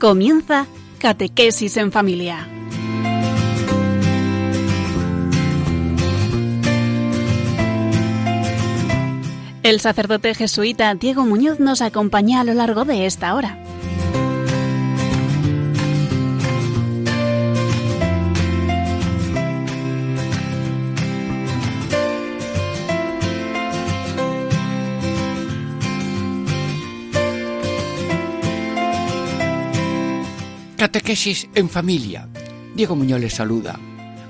Comienza Catequesis en Familia. El sacerdote jesuita Diego Muñoz nos acompaña a lo largo de esta hora. Catequesis en familia. Diego Muñoz les saluda.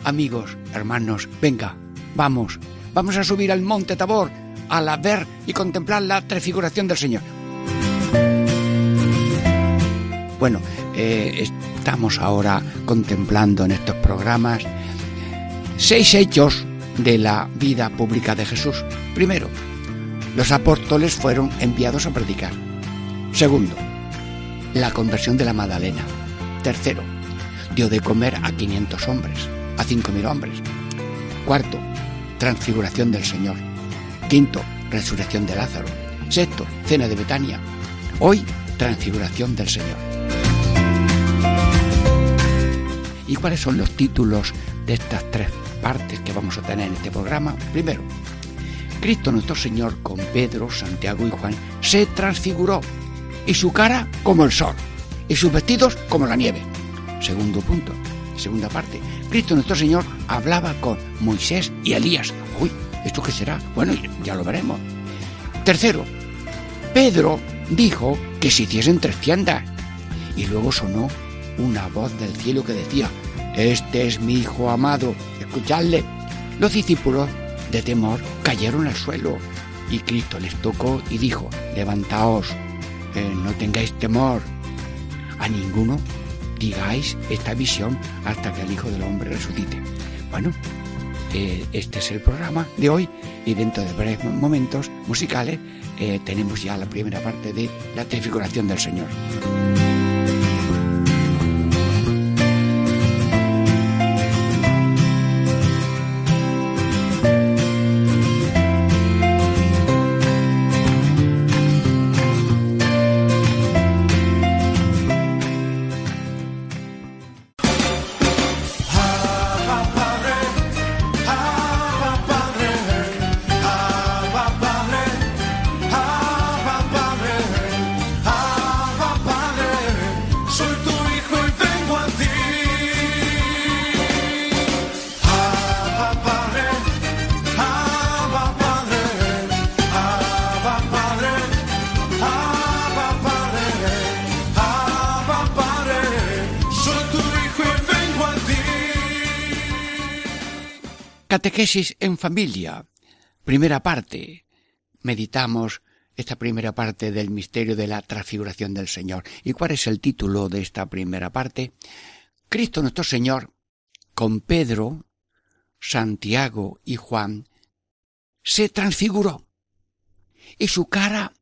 Amigos, hermanos, venga, vamos, vamos a subir al monte Tabor a la ver y contemplar la transfiguración del Señor. Bueno, eh, estamos ahora contemplando en estos programas seis hechos de la vida pública de Jesús. Primero, los apóstoles fueron enviados a predicar. Segundo, la conversión de la Magdalena. Tercero, dio de comer a 500 hombres, a 5.000 hombres. Cuarto, transfiguración del Señor. Quinto, resurrección de Lázaro. Sexto, cena de Betania. Hoy, transfiguración del Señor. ¿Y cuáles son los títulos de estas tres partes que vamos a tener en este programa? Primero, Cristo nuestro Señor con Pedro, Santiago y Juan se transfiguró y su cara como el sol y sus vestidos como la nieve. Segundo punto, segunda parte. Cristo nuestro Señor hablaba con Moisés y Elías. Uy, ¿esto qué será? Bueno, ya lo veremos. Tercero, Pedro dijo que se hiciesen tres tiendas. Y luego sonó una voz del cielo que decía, Este es mi Hijo amado, escuchadle. Los discípulos, de temor, cayeron al suelo. Y Cristo les tocó y dijo, Levantaos, no tengáis temor a ninguno digáis esta visión hasta que el Hijo del Hombre resucite. Bueno, eh, este es el programa de hoy y dentro de breves momentos musicales eh, tenemos ya la primera parte de la transfiguración del Señor. Catequesis en familia. Primera parte. Meditamos esta primera parte del misterio de la transfiguración del Señor. ¿Y cuál es el título de esta primera parte? Cristo nuestro Señor, con Pedro, Santiago y Juan, se transfiguró. Y su cara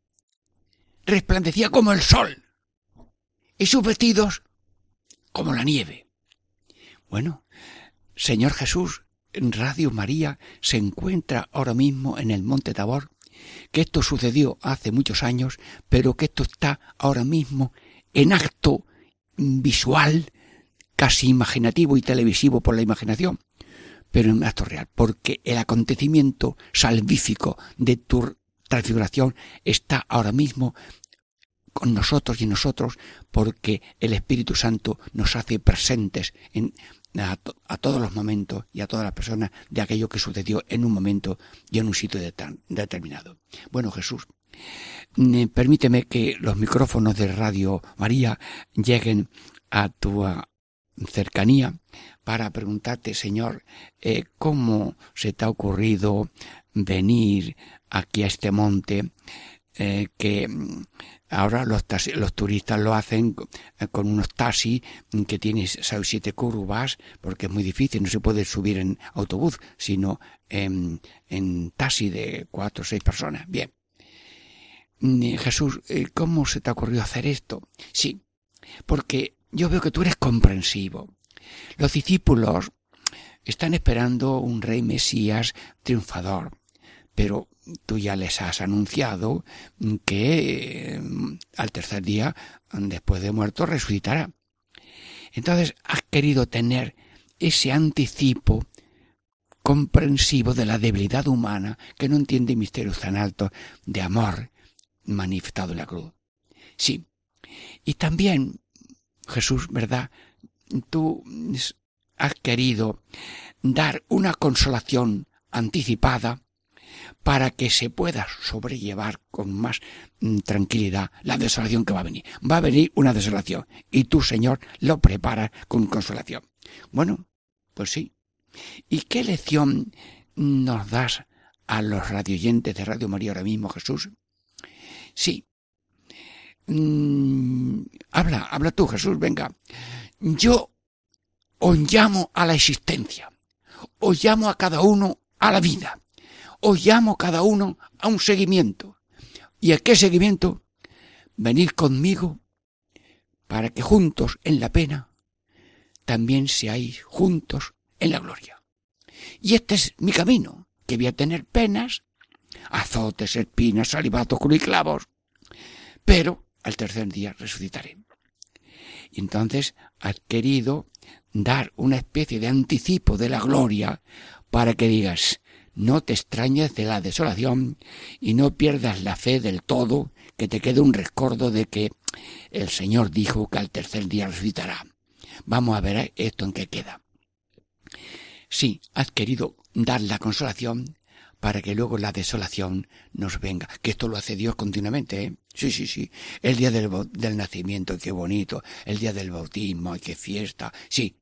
resplandecía como el sol. Y sus vestidos como la nieve. Bueno, Señor Jesús, Radio María se encuentra ahora mismo en el Monte Tabor, que esto sucedió hace muchos años, pero que esto está ahora mismo en acto visual, casi imaginativo y televisivo por la imaginación, pero en acto real, porque el acontecimiento salvífico de tu transfiguración está ahora mismo con nosotros y en nosotros, porque el Espíritu Santo nos hace presentes en, a, todos los momentos y a todas las personas de aquello que sucedió en un momento y en un sitio determinado. Bueno, Jesús, mm, permíteme que los micrófonos de Radio María lleguen a tu cercanía para preguntarte, Señor, eh, ¿cómo se te ha ocurrido venir aquí a este monte eh, que mm, Ahora los, los turistas lo hacen eh, con unos taxis que tienen seis siete curvas, porque es muy difícil, no se puede subir en autobús, sino en, en taxi de cuatro o seis personas. Bien. Mm, Jesús, eh, ¿cómo se te ha ocurrido hacer esto? Sí, porque yo veo que tú eres comprensivo. Los discípulos están esperando un rey Mesías triunfador, pero tú ya les has anunciado que eh, al tercer día, después de muerto, resucitará. Entonces has querido tener ese anticipo comprensivo de la debilidad humana que no entiende misterios tan altos de amor manifestado en la cruz. Sí. Y también, Jesús, ¿verdad? Tú has querido dar una consolación anticipada para que se pueda sobrellevar con más mm, tranquilidad la desolación que va a venir. Va a venir una desolación y tú, Señor, lo preparas con consolación. Bueno, pues sí. ¿Y qué lección nos das a los radioyentes de Radio María ahora mismo, Jesús? Sí. Mm, habla, habla tú, Jesús, venga. Yo os llamo a la existencia, os llamo a cada uno a la vida, os llamo cada uno a un seguimiento. ¿Y a qué seguimiento? Venid conmigo para que juntos en la pena también seáis juntos en la gloria. Y este es mi camino, que voy a tener penas, azotes, espinas, salivatos, clavos, pero al tercer día resucitaré. Y entonces has querido dar una especie de anticipo de la gloria para que digas, no te extrañes de la desolación y no pierdas la fe del todo, que te quede un recuerdo de que el Señor dijo que al tercer día resucitará. Vamos a ver esto en qué queda. Sí, has querido dar la consolación para que luego la desolación nos venga. Que esto lo hace Dios continuamente, ¿eh? Sí, sí, sí. El día del, del nacimiento, qué bonito. El día del bautismo, qué fiesta. Sí,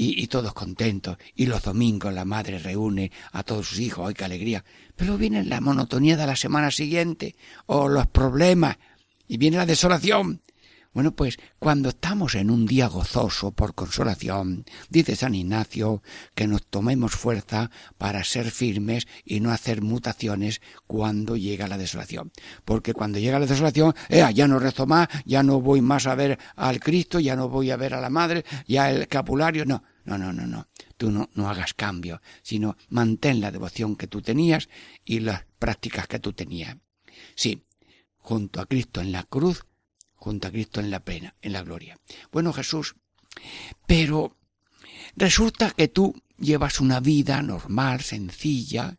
y, todos contentos, y los domingos la madre reúne a todos sus hijos, ¡ay, qué alegría! Pero viene la monotonía de la semana siguiente, o los problemas, y viene la desolación, bueno, pues cuando estamos en un día gozoso por consolación, dice San Ignacio que nos tomemos fuerza para ser firmes y no hacer mutaciones cuando llega la desolación. Porque cuando llega la desolación, eh, ya no rezo más, ya no voy más a ver al Cristo, ya no voy a ver a la Madre, ya el capulario, no, no, no, no, no. Tú no, no hagas cambio, sino mantén la devoción que tú tenías y las prácticas que tú tenías. Sí, junto a Cristo en la cruz junto a Cristo en la pena, en la gloria. Bueno, Jesús, pero resulta que tú llevas una vida normal, sencilla,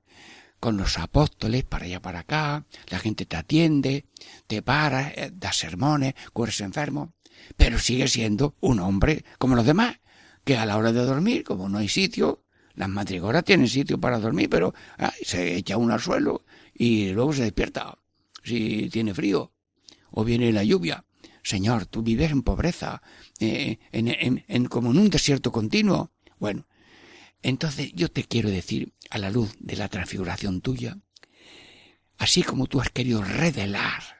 con los apóstoles para allá para acá, la gente te atiende, te para, eh, das sermones, curas enfermo, pero sigues siendo un hombre como los demás, que a la hora de dormir, como no hay sitio, las madrigoras tienen sitio para dormir, pero se echa uno al suelo y luego se despierta si tiene frío o viene la lluvia. Señor, tú vives en pobreza, eh, en, como en un desierto continuo. Bueno, entonces yo te quiero decir, a la luz de la transfiguración tuya, así como tú has querido revelar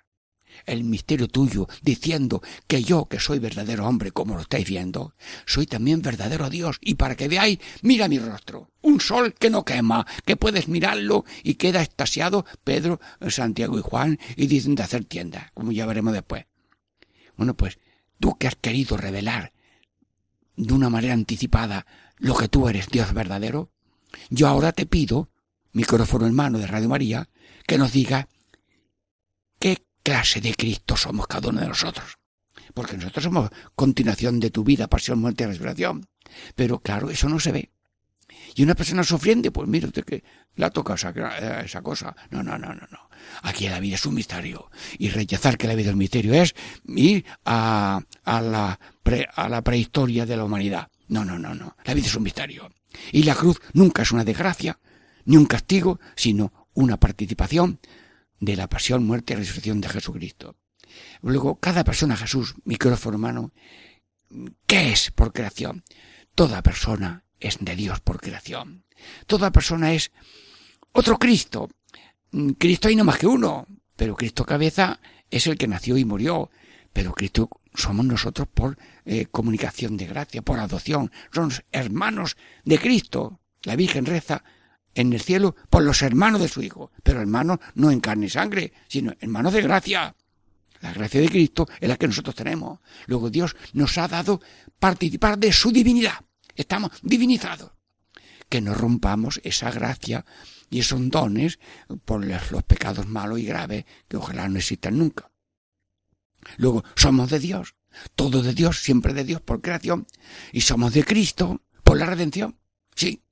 el misterio tuyo, diciendo que yo, que soy verdadero hombre, como lo estáis viendo, soy también verdadero Dios, y para que veáis, mira mi rostro, un sol que no quema, que puedes mirarlo y queda extasiado Pedro, Santiago y Juan, y dicen de hacer tienda, como ya veremos después. Bueno, pues tú que has querido revelar de una manera anticipada lo que tú eres Dios verdadero, yo ahora te pido, micrófono en mano de Radio María, que nos diga qué clase de Cristo somos cada uno de nosotros. Porque nosotros somos continuación de tu vida, pasión, muerte y resurrección. Pero claro, eso no se ve. Y una persona sufriendo, pues mira usted que la toca esa, eh, esa cosa. No, no, no, no, no. Aquí la vida es un misterio. Y rechazar que la vida es un misterio es ir a, a, la, a la prehistoria de la humanidad. No, no, no, no. La vida es un misterio. Y la cruz nunca es una desgracia, ni un castigo, sino una participación de la pasión, muerte y resurrección de Jesucristo. Luego, cada persona, Jesús, micrófono humano, ¿qué es por creación? Toda persona es de Dios por creación. Toda persona es otro Cristo. Mm, Cristo hay no más que uno, pero Cristo cabeza es el que nació y murió. Pero Cristo somos nosotros por eh, comunicación de gracia, por adopción. Somos hermanos de Cristo. La Virgen reza en el cielo por los hermanos de su Hijo, pero hermanos no en carne y sangre, sino hermanos de gracia. La gracia de Cristo es la que nosotros tenemos. Luego Dios nos ha dado participar de su divinidad. Estamos divinizados. que no rompamos esa gracia y esos dones por los pecados malos y graves que ojalá no existan nunca. Luego, somos de Dios, todo de Dios, siempre de Dios por creación, y somos de Cristo por la redención. Sí,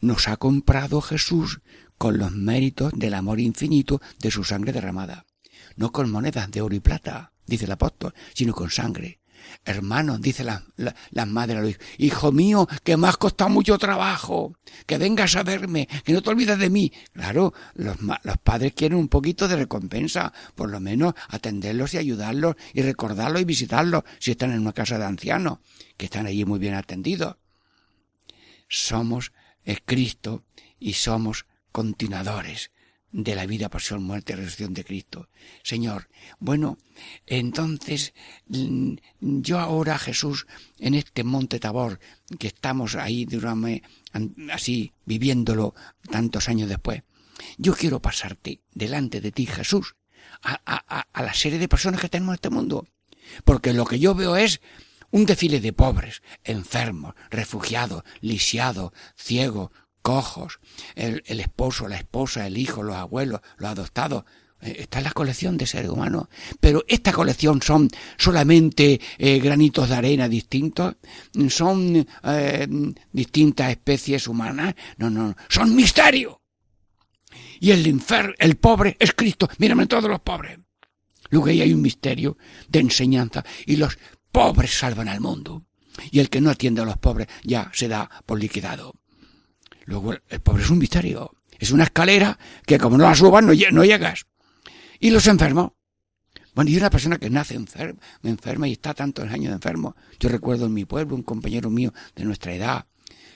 nos ha comprado Jesús con los méritos del amor infinito de su sangre derramada, no con monedas de oro y plata, dice el apóstol, sino con sangre. Hermano, dice la, la, madre a los hijo mío, que me has costado mucho trabajo, que vengas a verme, que no te olvides de mí. Claro, los, los padres quieren un poquito de recompensa, por lo menos atenderlos y ayudarlos y recordarlos y visitarlos si están en una casa de ancianos, que están allí muy bien atendidos. Somos Cristo y somos continuadores de la vida, pasión, muerte y resurrección de Cristo. Señor, bueno, entonces mm, yo ahora, Jesús, en este monte Tabor, que estamos ahí, así, viviéndolo tantos años después, yo quiero pasarte delante de ti, Jesús, a, a, a la serie de personas que tenemos en este mundo. Porque lo que yo veo es un desfile de pobres, enfermos, refugiados, lisiados, ciegos, cojos, el, esposo, la esposa, el hijo, los abuelos, los adoptados. Eh, está en la colección de seres humanos. Pero esta colección son solamente eh, granitos de arena distintos, son eh, distintas especies humanas. No, no, no. son misterio. Y el infer, el pobre es Cristo. Mírame todos los pobres. Luego ahí hay un misterio de enseñanza y los pobres salvan al mundo. Y el que no atiende a los pobres ya se da por liquidado. Luego el pobre es un misterio. Es una escalera que como no la subas no, llegas. Y los enfermos. Bueno, y una persona que nace enferma, y está tantos años enfermo. Yo recuerdo en mi pueblo un compañero mío de nuestra edad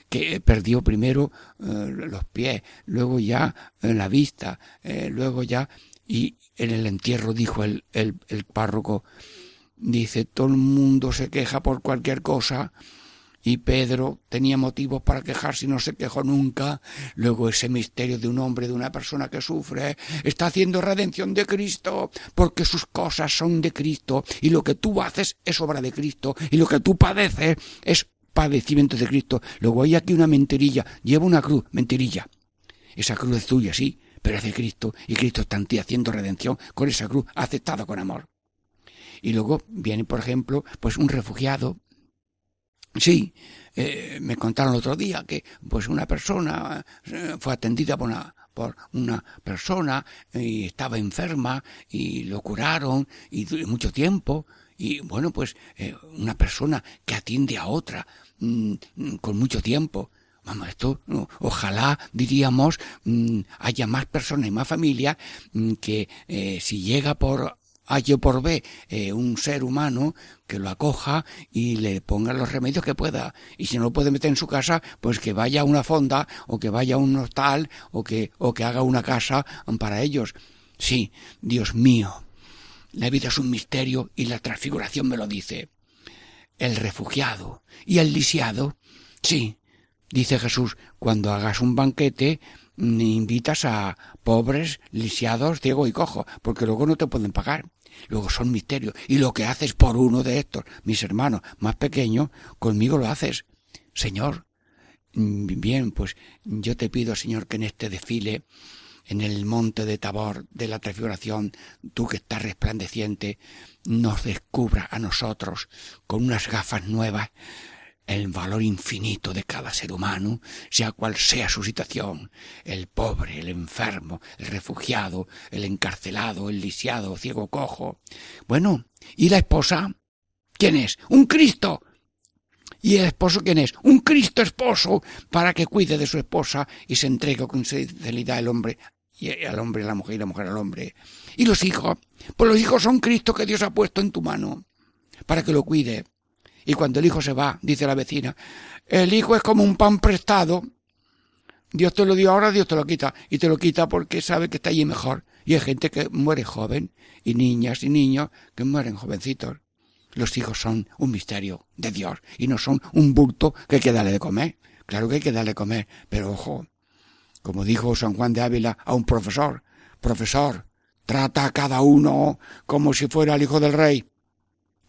que perdió primero eh, los pies, luego ya eh, la vista, eh, luego ya y en el entierro dijo el, el párroco, dice, todo el mundo se queja por cualquier cosa, y Pedro tenía motivos para quejarse y no se quejó nunca. Luego ese misterio de un hombre, de una persona que sufre, está haciendo redención de Cristo, porque sus cosas son de Cristo, y lo que tú haces es obra de Cristo, y lo que tú padeces es padecimiento de Cristo. Luego hay aquí una mentirilla, lleva una cruz, mentirilla. Esa cruz es tuya, sí, pero es de Cristo, y Cristo está en ti haciendo redención con esa cruz, aceptada con amor. Y luego viene, por ejemplo, pues un refugiado Sí, eh, me contaron el otro día que pues una persona eh, fue atendida por una, por una persona y estaba enferma y lo curaron y mucho tiempo y bueno pues eh, una persona que atiende a otra mm, con mucho tiempo. Vamos, esto, ojalá, diríamos, mm, haya más personas y más familias mm, que si llega por hay por B eh, un ser humano que lo acoja y le ponga los remedios que pueda. Y si no lo puede meter en su casa, pues que vaya a una fonda o que vaya a un hostal o que, o que haga una casa para ellos. Sí, Dios mío, la vida es un misterio y la transfiguración me lo dice. El refugiado y el lisiado, sí, dice Jesús, cuando hagas un banquete, invitas a pobres, lisiados, ciegos y cojos, porque luego no te pueden pagar. Luego son misterios. Y lo que haces por uno de estos, mis hermanos más pequeños, conmigo lo haces. Señor, mm, bien, pues yo te pido, Señor, que en este desfile, en el monte de Tabor de la transfiguración, tú que estás resplandeciente, nos descubra a nosotros con unas gafas nuevas el valor infinito de cada ser humano, sea cual sea su situación, el pobre, el enfermo, el refugiado, el encarcelado, el lisiado, ciego cojo. Bueno, ¿y la esposa? ¿Quién es? Un Cristo. ¿Y el esposo quién es? Un Cristo esposo para que cuide de su esposa y se entregue con sinceridad al hombre y al hombre a la mujer y la mujer al hombre. ¿Y los hijos? Pues los hijos son Cristo que Dios ha puesto en tu mano para que lo cuide y cuando el hijo se va, dice la vecina, el hijo es como un pan prestado. Dios te lo dio ahora, Dios te lo quita. Y te lo quita porque sabe que está allí mejor. Y hay gente que muere joven, y niñas y niños que mueren jovencitos. Los hijos son un misterio de Dios y no son un bulto que hay que darle de comer. Claro que hay que darle de comer, pero ojo, como dijo San Juan de Ávila a un profesor, profesor, trata a cada uno como si fuera el hijo del rey,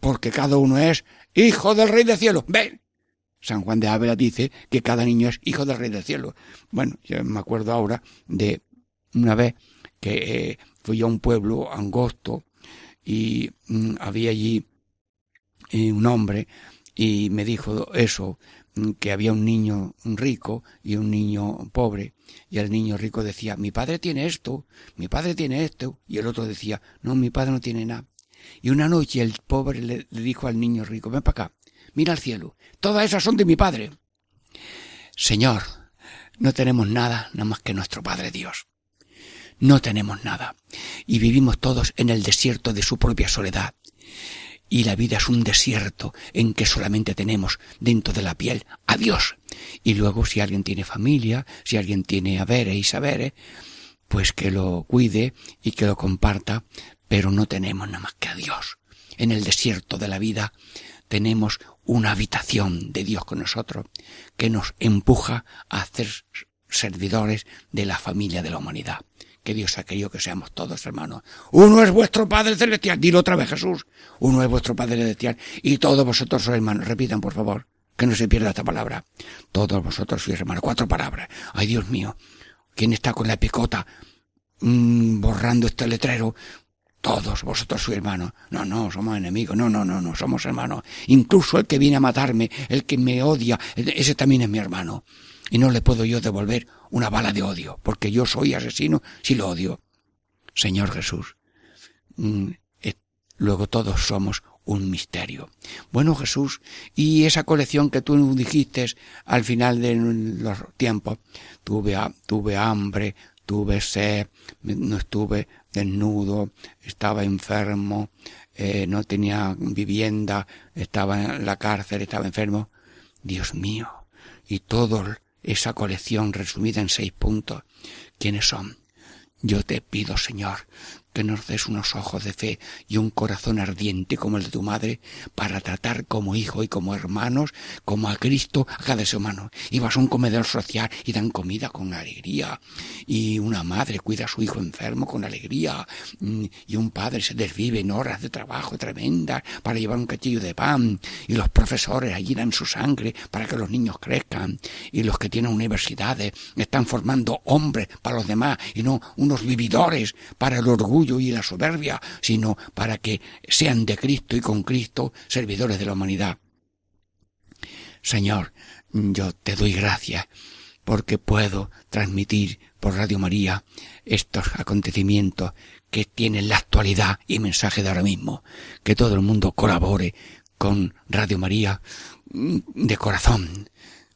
porque cada uno es hijo del rey de cielo. Ven. San Juan de Ávila dice que cada niño es hijo del Rey del Cielo. Bueno, yo me acuerdo ahora de una vez que eh, fui a un pueblo angosto y mm, había allí eh, un hombre y me dijo eso, mm, que había un niño rico y un niño pobre. Y el niño rico decía, mi padre tiene esto, mi padre tiene esto. Y el otro decía, no, mi padre no tiene nada. Y una noche el pobre le, dijo al niño rico, ven para acá, mira al cielo, todas esas son de mi padre. Señor, no tenemos nada nada más que nuestro Padre Dios. No tenemos nada. Y vivimos todos en el desierto de su propia soledad. Y la vida es un desierto en que solamente tenemos dentro de la piel a Dios. Y luego si alguien tiene familia, si alguien tiene haberes y saberes, pues que lo cuide y que lo comparta, pero no tenemos nada más que a Dios. En el desierto de la vida tenemos una habitación de Dios con nosotros que nos empuja a hacer servidores de la familia de la humanidad. Que Dios ha querido que seamos todos hermanos. Uno es vuestro Padre Celestial. Dilo otra vez Jesús. Uno es vuestro Padre Celestial. Y todos vosotros sois hermanos. Repitan, por favor. Que no se pierda esta palabra. Todos vosotros sois hermanos. Cuatro palabras. Ay, Dios mío. ¿Quién está con la picota mm, borrando este letrero? Todos vosotros sois hermanos. No, no, somos enemigos. No, no, no, no, somos hermanos. Incluso el que viene a matarme, el que me odia, ese también es mi hermano. Y no le puedo yo devolver una bala de odio, porque yo soy asesino si lo odio. Señor Jesús, mm, eh, luego todos somos un misterio. Bueno, Jesús, y esa colección que tú dijiste al final de los tiempos, tuve, tuve hambre, tuve sed, no estuve desnudo, estaba enfermo, eh, no tenía vivienda, estaba en la cárcel, estaba enfermo. Dios mío, y toda esa colección resumida en seis puntos, ¿quiénes son? Yo te pido, Señor, que nos des unos ojos de fe y un corazón ardiente como el de tu madre para tratar como hijo y como hermanos, como a Cristo a cada ser humano. Y vas a un comedor social y dan comida con alegría. Y una madre cuida a su hijo enfermo con alegría. Mm, y un padre se desvive en horas de trabajo tremendas para llevar un cachillo de pan. Y los profesores allí dan su sangre para que los niños crezcan. Y los que tienen universidades están formando hombres para los demás y no unos vividores para el orgullo y la soberbia, sino para que sean de Cristo y con Cristo servidores de la humanidad. Señor, yo te doy gracias porque puedo transmitir por Radio María estos acontecimientos que tienen la actualidad y mensaje de ahora mismo. Que todo el mundo colabore con Radio María de corazón,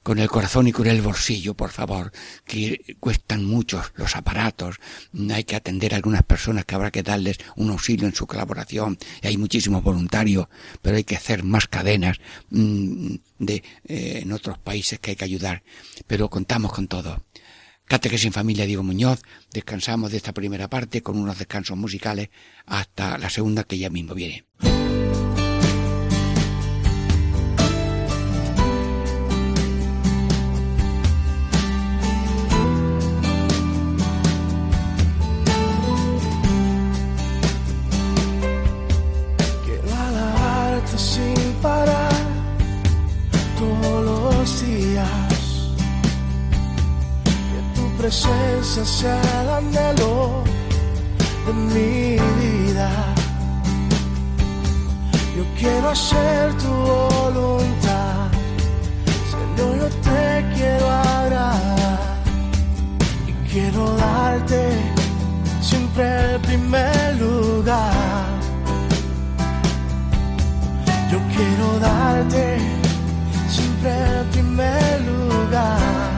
con el corazón y con el bolsillo, por favor, que cuestan muchos los aparatos, hay que atender a algunas personas que habrá que darles un auxilio en su colaboración, y hay muchísimos voluntarios, pero hay que hacer más cadenas mm, de eh, en otros países que hay que ayudar, pero contamos con todo. Catequesis sin familia Diego Muñoz, descansamos de esta primera parte con unos descansos musicales hasta la segunda que ya mismo viene. Presencia sea el anhelo de mi vida. Yo quiero hacer tu voluntad, Señor, yo te quiero agradar y quiero darte siempre el primer lugar. Yo quiero darte siempre el primer lugar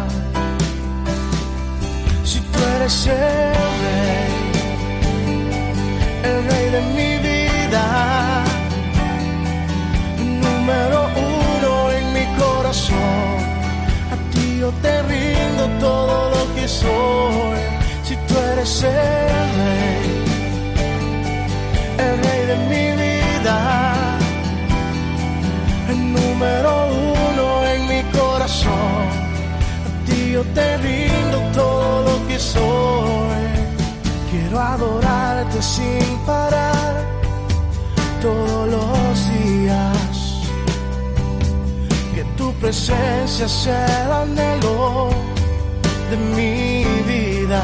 eres el rey, el rey de mi vida, número uno en mi corazón. A ti yo te rindo todo lo que soy, si tú eres el rey, el rey de mi vida, el número uno en mi corazón. A ti yo te rindo todo soy. Quiero adorarte sin parar todos los días. Que tu presencia sea el anhelo de mi vida.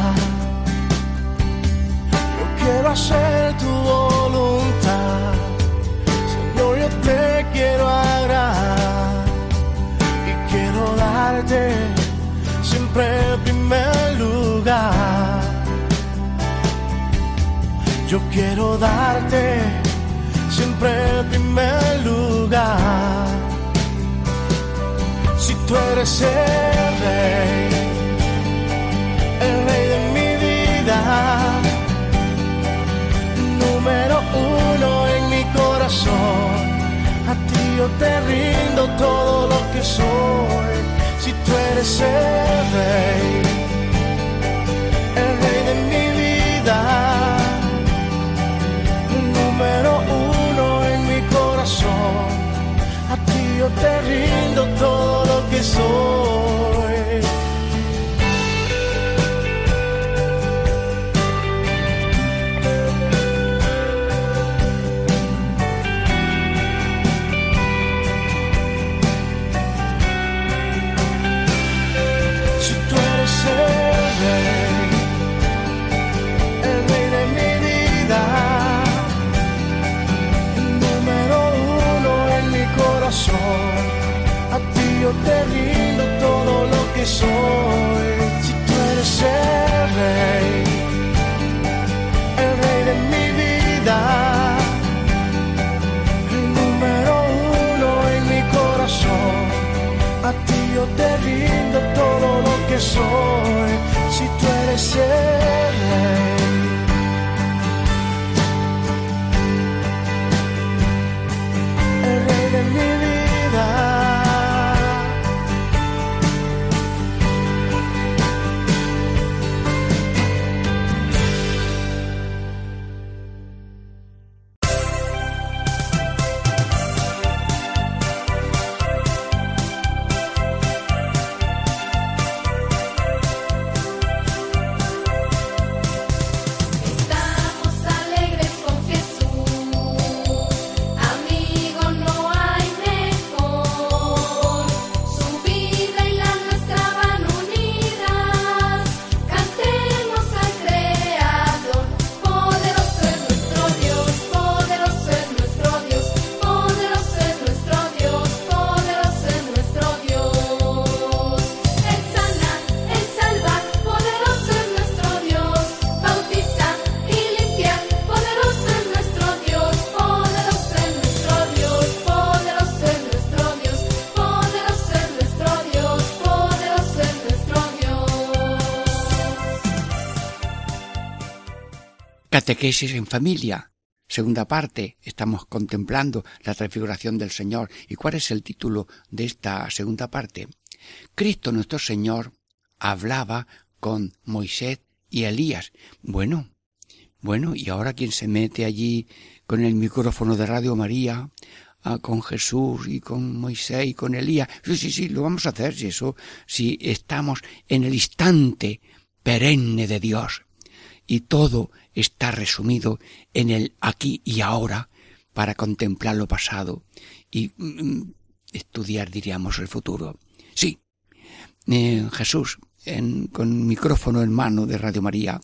Yo quiero hacer tu voluntad, Señor, yo te quiero agradar y quiero darte siempre primer lugar. Yo quiero darte siempre el primer lugar. Si tú eres el rey, el rey de mi vida, número uno en mi corazón, a ti yo te rindo todo lo que soy. Tú eres el rey, el rey de mi vida, número uno en mi corazón, a ti yo te rindo todo lo que soy. Yo te rindo todo lo que soy. Si tú eres el rey, el rey de mi vida, número uno en mi corazón. A ti yo te rindo todo lo que soy, si tú eres el rey. El rey de mi vida. Catequesis en familia. Segunda parte, estamos contemplando la transfiguración del Señor. ¿Y cuál es el título de esta segunda parte? Cristo nuestro Señor hablaba con Moisés y Elías. Bueno, bueno, y ahora quien se mete allí con el micrófono de Radio María, ah, con Jesús y con Moisés y con Elías. Sí, sí, sí, lo vamos a hacer, si eso, si estamos en el instante perenne de Dios y todo está resumido en el aquí y ahora para contemplar lo pasado y mm, estudiar, diríamos, el futuro. Sí, eh, Jesús, con micrófono en mano de Radio María,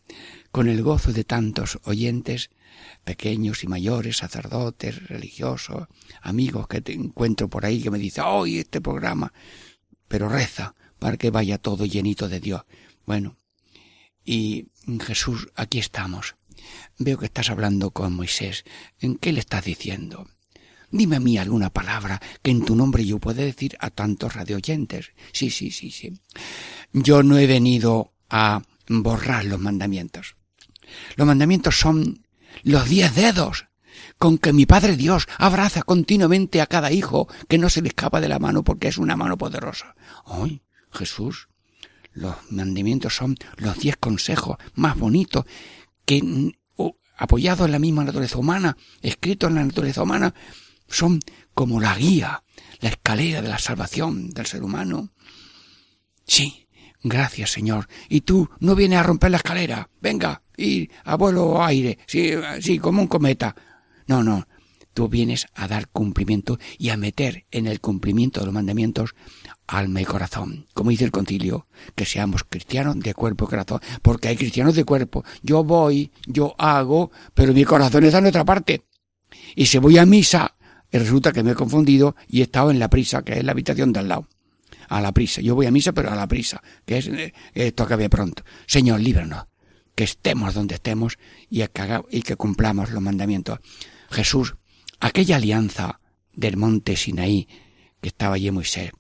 con el gozo de tantos oyentes, pequeños y mayores, sacerdotes, religiosos, amigos que te encuentro por ahí que me dicen, hoy este programa, pero reza para que vaya todo llenito de Dios. Bueno, y Jesús, aquí estamos. Veo que estás hablando con Moisés. ¿En qué le estás diciendo? Dime a mí alguna palabra que en tu nombre yo pueda decir a tantos radioyentes. Sí, sí, sí, sí. Yo no he venido a borrar los mandamientos. Los mandamientos son los diez dedos con que mi Padre Dios abraza continuamente a cada hijo que no se le escapa de la mano porque es una mano poderosa. ¡Ay, Jesús! Los mandamientos son los diez consejos más bonitos que, apoyados en la misma naturaleza humana, escritos en la naturaleza humana, son como la guía, la escalera de la salvación del ser humano. Sí, gracias Señor. Y tú no vienes a romper la escalera. Venga, ir a vuelo o aire. Sí, sí, como un cometa. No, no. tú vienes a dar cumplimiento y a meter en el cumplimiento de los mandamientos alma y corazón. Como dice el concilio, que seamos cristianos de cuerpo y corazón, porque hay cristianos de cuerpo. Yo voy, yo hago, pero mi corazón está en otra parte. Y si voy a misa, resulta que me he confundido y he estado en la prisa, que es la habitación de al lado. A la prisa. Yo voy a misa, pero a la prisa, que es eh, esto que pronto. Señor, líbranos, que estemos donde estemos y que, y que cumplamos los mandamientos. Jesús, aquella alianza del monte Sinaí que estaba allí Moisés.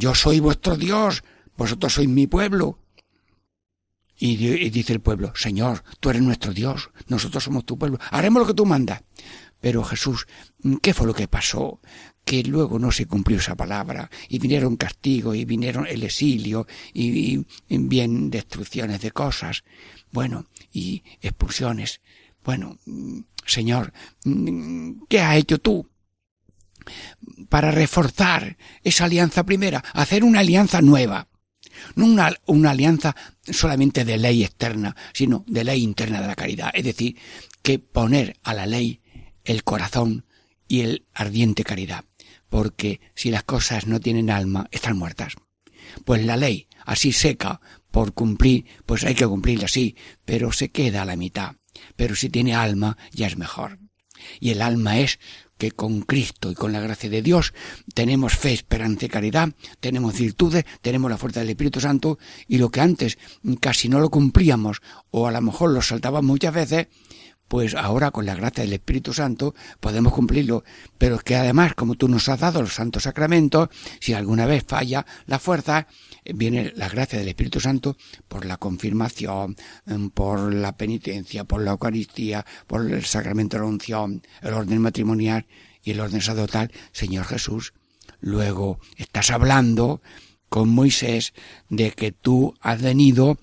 Yo soy vuestro Dios, vosotros sois mi pueblo. Y, di- y dice el pueblo, Señor, tú eres nuestro Dios, nosotros somos tu pueblo, haremos lo que tú mandas. Pero Jesús, ¿qué fue lo que pasó? Que luego no se cumplió esa palabra, y vinieron castigos, y vinieron el exilio, y bien destrucciones de cosas, bueno, y expulsiones. Bueno, mm, Señor, mm, ¿qué has hecho tú? Para reforzar esa alianza primera, hacer una alianza nueva. No una, alianza solamente de ley externa, sino de ley interna de la caridad. Es decir, que poner a la ley el corazón y el ardiente caridad. Porque si las cosas no tienen alma, están muertas. Pues la ley, así seca, por cumplir, pues hay que cumplirla así, pero se queda a la mitad. Pero si tiene alma, ya es mejor. Y el alma es que con Cristo y con la gracia de Dios tenemos fe, esperanza y caridad, tenemos virtudes, tenemos la fuerza del Espíritu Santo y lo que antes casi no lo cumplíamos o a lo mejor lo saltábamos muchas veces, pues ahora con la gracia del Espíritu Santo podemos cumplirlo. Pero es que además, como tú nos has dado los santos sacramentos, si alguna vez falla la fuerza, viene la gracia del Espíritu Santo por la confirmación, em, por la penitencia, por la Eucaristía, por el sacramento de la unción, el orden matrimonial y el orden sacerdotal. Señor Jesús, luego estás hablando con Moisés de que tú has venido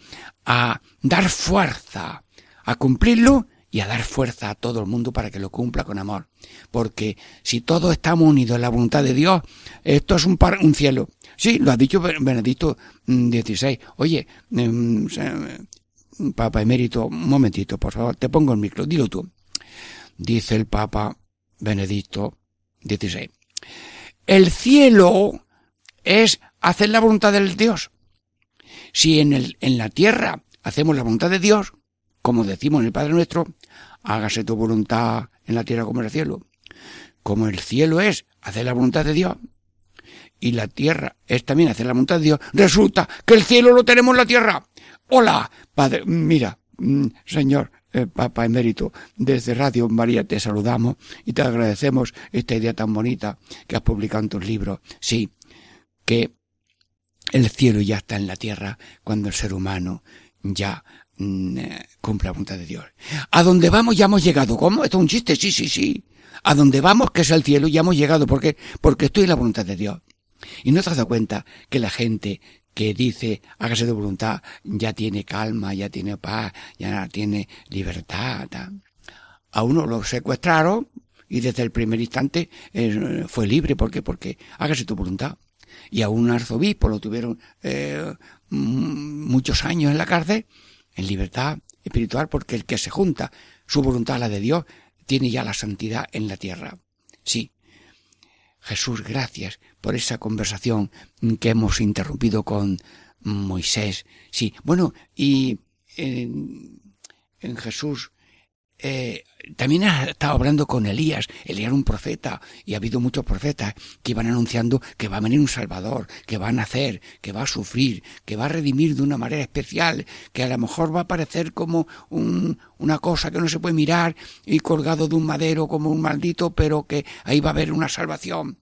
a dar fuerza, a cumplirlo y a dar fuerza a todo el mundo para que lo cumpla con amor. Porque si todos estamos unidos en la voluntad de Dios, esto es un, par- un cielo. Sí, lo ha dicho Ben- Benedicto XVI. Oye, mm, se- Papa Emérito, un momentito, por favor, te pongo el micro, dilo tú. Dice el Papa Benedicto XVI. El cielo es hacer la voluntad del Dios. Si en, el, en la tierra hacemos la voluntad de Dios, como decimos en el Padre Nuestro, hágase tu voluntad en la tierra como en el cielo. Como el cielo es hacer la voluntad de Dios y la tierra es también hacer la voluntad de Dios, resulta que el cielo lo tenemos en la tierra. Hola, Padre, mira, mm, Señor, eh, Papa Emérito, desde Radio María te saludamos y te agradecemos esta idea tan bonita que has publicado en tus libros. Sí, que el cielo ya está en la tierra cuando el ser humano ya mm, eh, cumple la voluntad de Dios. A donde vamos ya hemos llegado. ¿Cómo? ¿Esto es un chiste? Sí, sí, sí. A donde vamos, que es el cielo, ya hemos llegado. ¿Por qué? Porque estoy en la voluntad de Dios. Y no te has dado cuenta que la gente que dice hágase de voluntad ya tiene calma, ya tiene paz, ya tiene libertad. A uno lo secuestraron y desde el primer instante eh, fue libre. ¿Por qué? Porque hágase tu voluntad. Y a un arzobispo lo tuvieron eh, mm, muchos años en la cárcel, en libertad espiritual, porque el que se junta su voluntad a la de Dios tiene ya la santidad en la tierra. Sí. Jesús, gracias por esa conversación que hemos interrumpido con Moisés. Sí, bueno, y en, en Jesús eh, también has estado hablando con Elías. Elías era un profeta y ha habido muchos profetas que iban anunciando que va a venir un Salvador, que va a nacer, que va a sufrir, que va a redimir de una manera especial, que a lo mejor va a parecer como un, una cosa que no se puede mirar y colgado de un madero como un maldito, pero que ahí va a haber una salvación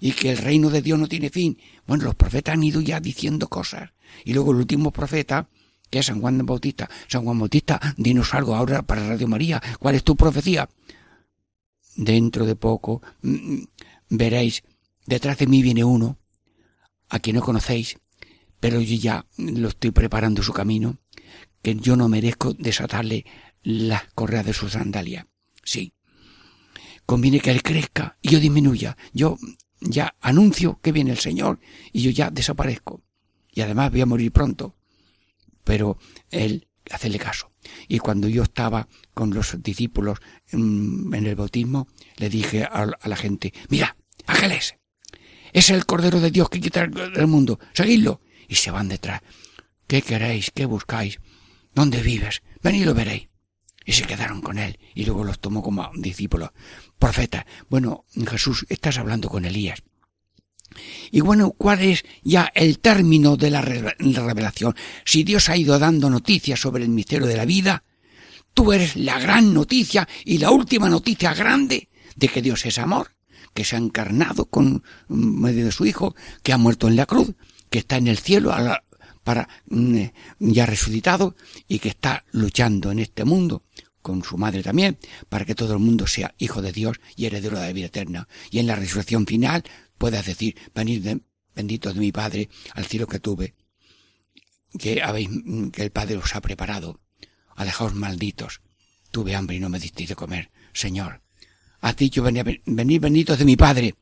y que el reino de Dios no tiene fin. Bueno, los profetas han ido ya diciendo cosas. Y luego el último profeta, que es San Juan Bautista. San Juan Bautista, dinos algo ahora para Radio María. ¿Cuál es tu profecía? Dentro de poco mm, veréis, detrás de mí viene uno, a quien no conocéis, pero yo ya lo estoy preparando su camino, que yo no merezco desatarle las correas de su sandalia. Sí. Conviene que él crezca y yo disminuya. Yo ya anuncio que viene el Señor y yo ya desaparezco. Y además voy a morir pronto. Pero él hacerle caso. Y cuando yo estaba con los discípulos mm, en el bautismo, le dije a, la gente, mira, ángeles, es el Cordero de Dios que quita el mundo, seguidlo. Y se van detrás. ¿Qué queréis? ¿Qué buscáis? ¿Dónde vives? Venid y lo veréis. Y se quedaron con él y luego los tomó como discípulos. Profeta. Bueno, Jesús, estás hablando con Elías. Y bueno, ¿cuál es ya el término de la revelación? Si Dios ha ido dando noticias sobre el misterio de la vida, tú eres la gran noticia y la última noticia grande de que Dios es amor, que se ha encarnado con medio de su Hijo, que ha muerto en la cruz, que está en el cielo para mm, ya resucitado y que está luchando en este mundo con su madre también, para que todo el mundo sea hijo de Dios y heredero de la vida eterna. Y en la resurrección final puedas decir, venid de, bendito de mi Padre al cielo que tuve, que habéis, que el Padre os ha preparado. Alejaos malditos. Tuve hambre y no me disteis de comer. Señor, has dicho, venid, venid benditos de mi Padre.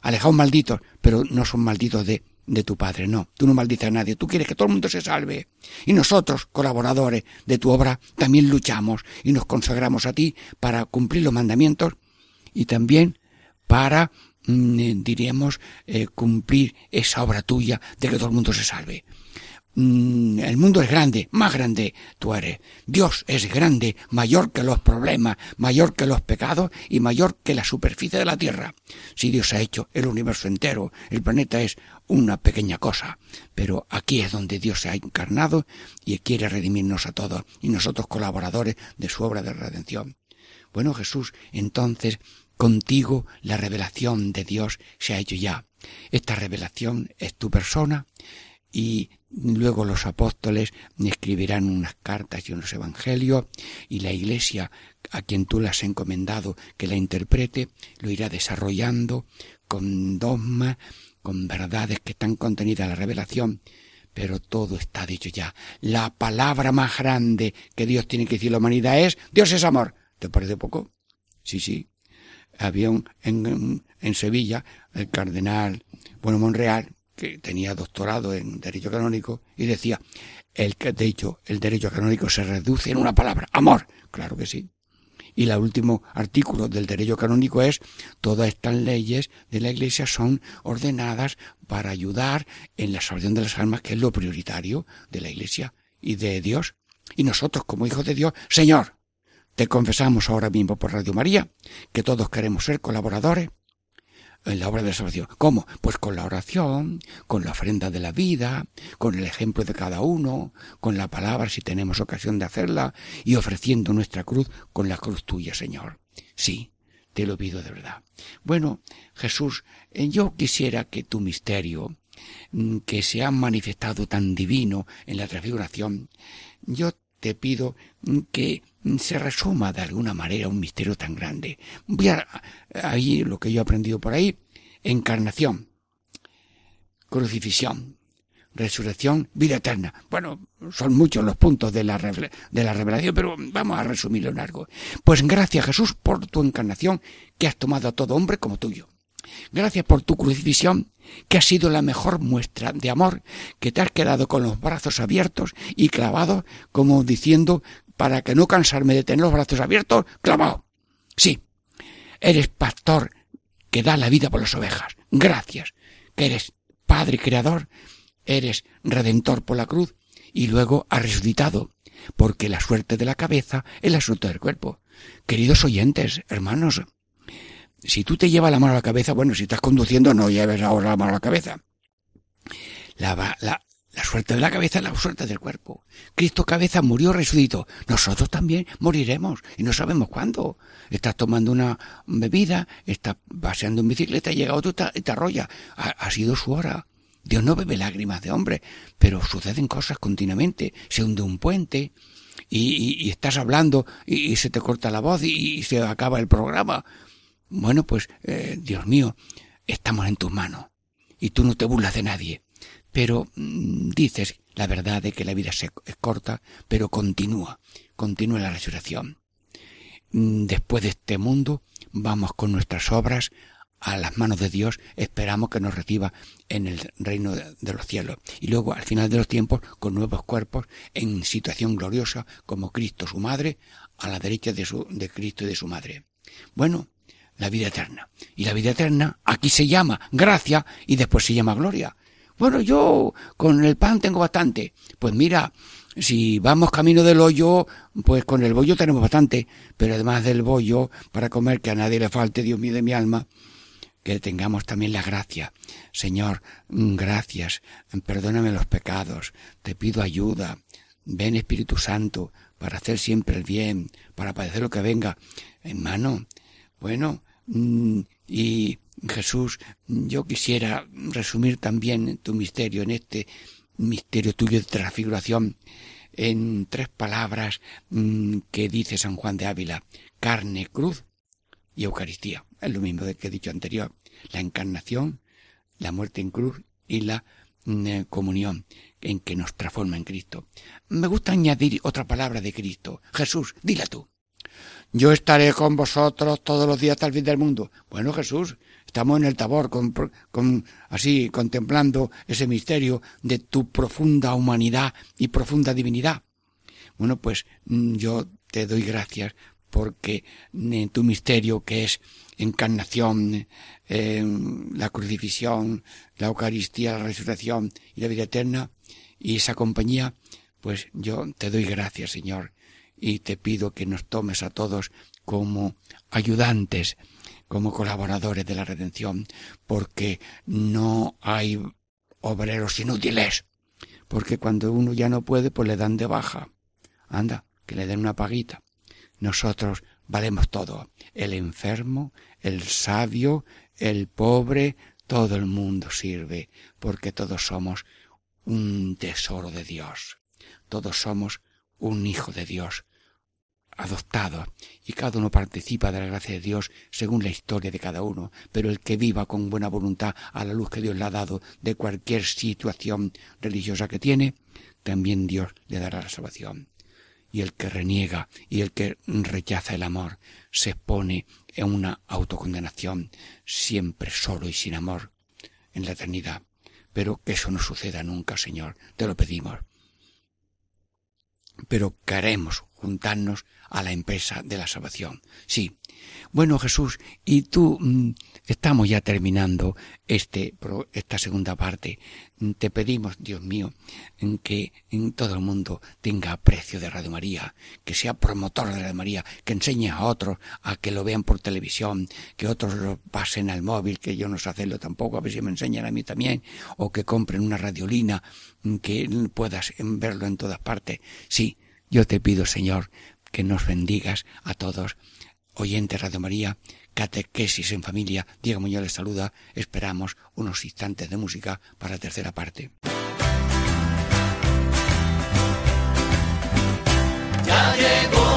Alejaos malditos, pero no son malditos de de tu Padre. No, tú no maldices a nadie, tú quieres que todo el mundo se salve. Y nosotros, colaboradores de tu obra, también luchamos y nos consagramos a ti para cumplir los mandamientos y también para, mm, eh, diríamos, eh, cumplir esa obra tuya de que todo el mundo se salve. Mm, el mundo es grande, más grande tú eres. Dios es grande, mayor que los problemas, mayor que los pecados y mayor que la superficie de la tierra. Si Dios ha hecho el universo entero, el planeta es una pequeña cosa, pero aquí es donde Dios se ha encarnado y quiere redimirnos a todos y nosotros colaboradores de su obra de redención. Bueno Jesús, entonces contigo la revelación de Dios se ha hecho ya. Esta revelación es tu persona y luego los apóstoles escribirán unas cartas y unos evangelios y la iglesia a quien tú le has encomendado que la interprete lo irá desarrollando con dogmas, con verdades que están contenidas en la revelación, pero todo está dicho ya. La palabra más grande que Dios tiene que decir a la humanidad es Dios es amor. ¿Te parece poco? Sí, sí. Había un, en, en Sevilla el cardenal, bueno, Monreal, que tenía doctorado en derecho canónico y decía, el, de hecho, el derecho canónico se reduce en una palabra, amor. Claro que sí. Y el último artículo del derecho canónico es, todas estas leyes de la Iglesia son ordenadas para ayudar en la salvación de las almas, que es lo prioritario de la Iglesia y de Dios. Y nosotros, como hijos de Dios, Señor, te confesamos ahora mismo por Radio María que todos queremos ser colaboradores en la obra de salvación. ¿Cómo? Pues con la oración, con la ofrenda de la vida, con el ejemplo de cada uno, con la palabra si tenemos ocasión de hacerla, y ofreciendo nuestra cruz con la cruz tuya, Señor. Sí, te lo pido de verdad. Bueno, Jesús, eh, yo quisiera que tu misterio, mm, que se ha manifestado tan divino en la transfiguración, yo te pido mm, que se resuma de alguna manera un misterio tan grande. Voy a, ahí lo que yo he aprendido por ahí, encarnación, crucifixión, resurrección, vida eterna. Bueno, son muchos los puntos de la, de la revelación, pero vamos a resumirlo en algo. Pues gracias Jesús por tu encarnación que has tomado a todo hombre como tuyo. Gracias por tu crucifixión, que ha sido la mejor muestra de amor, que te has quedado con los brazos abiertos y clavados, como diciendo para que no cansarme de tener los brazos abiertos, clavado. Sí, eres pastor que da la vida por las ovejas. Gracias, que eres Padre Creador, eres Redentor por la cruz y luego has resucitado, porque la suerte de la cabeza es la suerte del cuerpo. Queridos oyentes, hermanos, si tú te llevas la mano a la cabeza, bueno, si estás conduciendo no lleves ahora la mano a la cabeza. La, la, la suerte de la cabeza es la suerte del cuerpo. Cristo cabeza murió, resucitó. Nosotros también moriremos y no sabemos cuándo. Estás tomando una bebida, estás paseando en bicicleta, llega otro y te arrolla. Ha, sido su hora. Dios no bebe lágrimas de hombre, pero suceden cosas continuamente. Se hunde un puente y, estás hablando y, se te corta la voz y, se acaba el programa. Bueno, pues, eh, Dios mío, estamos en tus manos y tú no te burlas de nadie pero mm, dices la verdad de que la vida es corta, pero continúa, continúa la resurrección. Mm, después de este mundo, vamos con nuestras obras a las manos de Dios, esperamos que nos reciba en el reino de los cielos. Y luego, al final de los tiempos, con nuevos cuerpos, en situación gloriosa, como Cristo su madre, a la derecha de, su, de Cristo y de su madre. Bueno, la vida eterna. Y la vida eterna aquí se llama gracia y después se llama gloria. Bueno, yo con el pan tengo bastante. Pues mira, si vamos camino del hoyo, pues con el bollo tenemos bastante, pero además del bollo, para comer que a nadie le falte, Dios mío de mi alma, que tengamos también la gracia. Señor, mm, gracias, perdóname los pecados, te pido ayuda, ven Espíritu Santo, para hacer siempre el bien, para padecer lo que venga. Hermano, bueno, mm, y Jesús, yo quisiera resumir también tu misterio en este misterio tuyo de transfiguración en tres palabras mm, que dice San Juan de Ávila, carne, cruz y Eucaristía. Es lo mismo que he dicho anterior. La encarnación, la muerte en cruz y la mm, comunión en que nos transforma en Cristo. Me gusta añadir otra palabra de Cristo. Jesús, dila tú. Yo estaré con vosotros todos los días hasta el fin del mundo. Bueno, Jesús, estamos en el tabor, con, con, así, contemplando ese misterio de tu profunda humanidad y profunda divinidad. Bueno, pues mm, yo te doy gracias porque en tu misterio que es encarnación, eh, la crucifixión, la Eucaristía, la resurrección y la vida eterna y esa compañía, pues yo te doy gracias, Señor, y te pido que nos tomes a todos como ayudantes, como colaboradores de la redención, porque no hay obreros inútiles, porque cuando uno ya no puede, pues le dan de baja. Anda, que le den una paguita. Nosotros valemos todo, el enfermo, el sabio, el pobre, todo el mundo sirve, porque todos somos un tesoro de Dios. Todos somos un hijo de Dios, adoptado, y cada uno participa de la gracia de Dios según la historia de cada uno, pero el que viva con buena voluntad a la luz que Dios le ha dado de cualquier situación religiosa que tiene, también Dios le dará la salvación. Y el que reniega y el que rechaza el amor se expone en una autocondenación, siempre solo y sin amor, en la eternidad. Pero que eso no suceda nunca, Señor, te lo pedimos. Pero queremos juntarnos a la empresa de la salvación. Sí. Bueno, Jesús, y tú mm, estamos ya terminando este esta segunda parte. Te pedimos, Dios mío, que en todo el mundo tenga aprecio de Radio María, que sea promotor de Radio María, que enseñe a otros a que lo vean por televisión, que otros lo pasen al móvil, que yo no sé hacerlo tampoco, a ver si me enseñan a mí también, o que compren una radiolina, que puedas verlo en todas partes. Sí, yo te pido, Señor, que nos bendigas a todos. Oyente Radio María, Catequesis en Familia, Diego Muñoz les saluda. Esperamos unos instantes de música para la tercera parte. Ya llegó,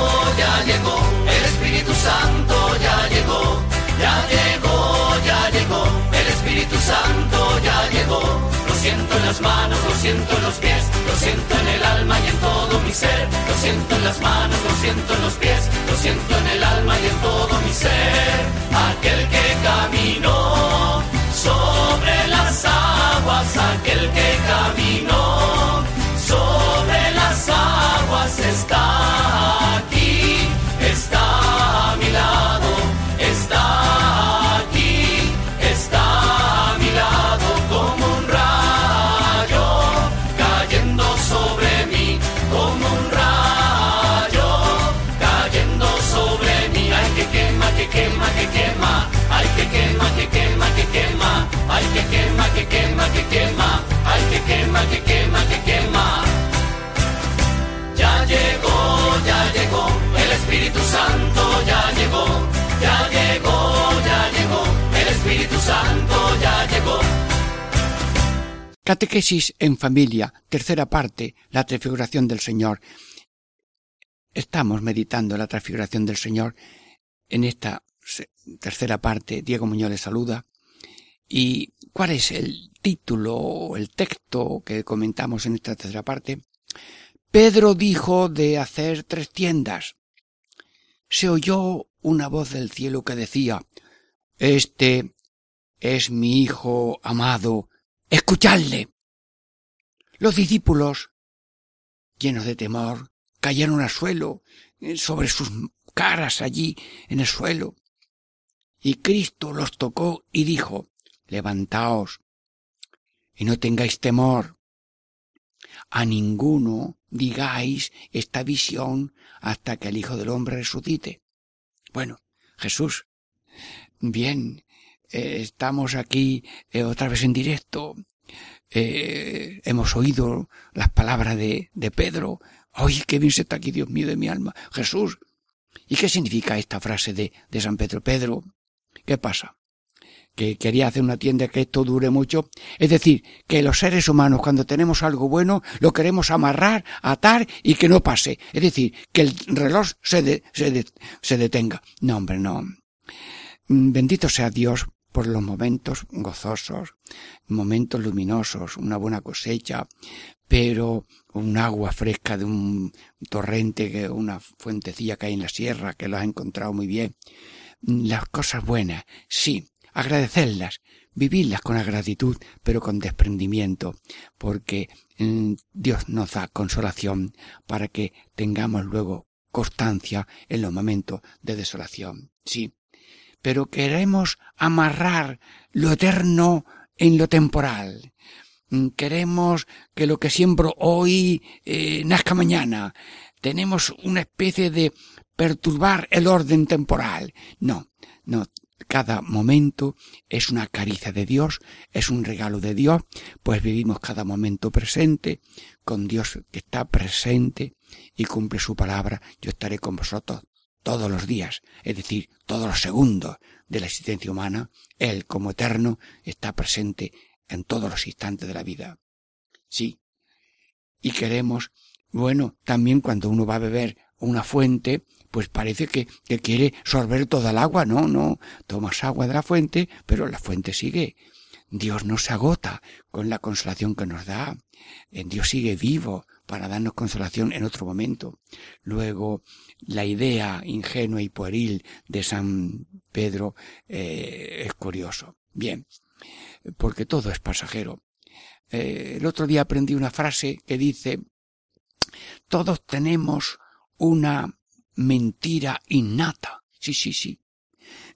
ya llegó, el Espíritu Santo ya llegó, ya llegó, ya llegó, el Espíritu Santo ya llegó. Lo siento en las manos, lo siento en los pies, lo siento en el alma y en todo mi ser. Lo siento en las manos, lo siento en los pies, lo siento en el alma y en todo mi ser. Aquel que caminó sobre las aguas, aquel que caminó sobre las aguas está que quema, que quema, que quema, ay, que quema, que quema, que quema. Ya llegó, ya llegó, el Espíritu Santo ya llegó, ya llegó, ya llegó, el Espíritu Santo ya llegó. Catequesis en familia, tercera parte, la transfiguración del Señor. Estamos meditando la transfiguración del Señor en esta tercera parte. Diego Muñoz les saluda. ¿Y cuál es el título o el texto que comentamos en esta tercera parte? Pedro dijo de hacer tres tiendas. Se oyó una voz del cielo que decía, Este es mi Hijo amado, escuchadle. Los discípulos, llenos de temor, cayeron al suelo, eh, sobre sus caras allí en el suelo. Y Cristo los tocó y dijo, levantaos y no tengáis temor. A ninguno digáis esta visión hasta que el Hijo del Hombre resucite. Bueno, Jesús, bien, eh, estamos aquí eh, otra vez en directo. Eh, hemos oído las palabras de, de Pedro. Oye, qué bien se está aquí, Dios mío de mi alma. Jesús. ¿Y qué significa esta frase de, de San Pedro? Pedro, ¿qué pasa? Que quería hacer una tienda que esto dure mucho. Es decir, que los seres humanos cuando tenemos algo bueno lo queremos amarrar, atar y que no pase. Es decir, que el reloj se, se, se detenga. No, hombre, no. Mm, Bendito sea Dios por los momentos gozosos, momentos luminosos, una buena cosecha, pero un agua fresca de un torrente, que una fuentecilla que hay en la sierra, que lo has encontrado muy bien. Las cosas buenas, sí, agradecerlas, vivirlas con la gratitud, pero con desprendimiento, porque mm, Dios nos da consolación para que tengamos luego constancia en los momentos de desolación. Sí, pero queremos amarrar lo eterno en lo temporal. Mm, Queremos que lo que siembro hoy eh, nazca mañana. Tenemos una especie de perturbar el orden temporal. No, no. Cada momento es una caricia de Dios, es un regalo de Dios, pues vivimos cada momento presente con Dios que está presente y cumple su palabra. Yo estaré con vosotros todos los días, es decir, todos los segundos de la existencia humana. Él, como eterno, está presente en todos los instantes de la vida. Sí. Y queremos, bueno, también cuando uno va a beber una fuente, pues parece que, que quiere sorber toda el agua. No, no, tomas agua de la fuente, pero la fuente sigue. Dios no se agota con la consolación que nos da. Eh, Dios sigue vivo para darnos consolación en otro momento. Luego, la idea ingenua y pueril de San Pedro eh, es curioso. Bien, porque todo es pasajero. Eh, el otro día aprendí una frase que dice, todos tenemos una mentira innata. Sí, sí, sí.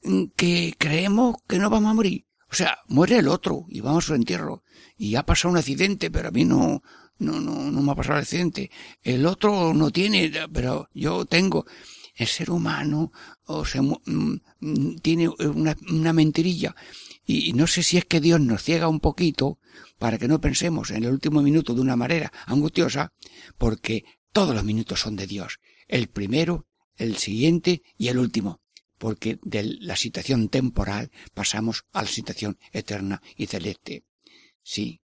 Mm, Que creemos que no vamos a morir. O sea, muere el otro y vamos a su entierro. Y ha pasado un accidente, pero a mí no, no, no, no me ha pasado el accidente. El otro no tiene, pero yo tengo. El ser humano mm, tiene una mentirilla. Y no sé si es que Dios nos ciega un poquito para que no pensemos en el último minuto de una manera angustiosa, porque todos los minutos son de Dios. El primero, el siguiente y el último. Porque de la situación temporal pasamos a la situación eterna y celeste. Sí.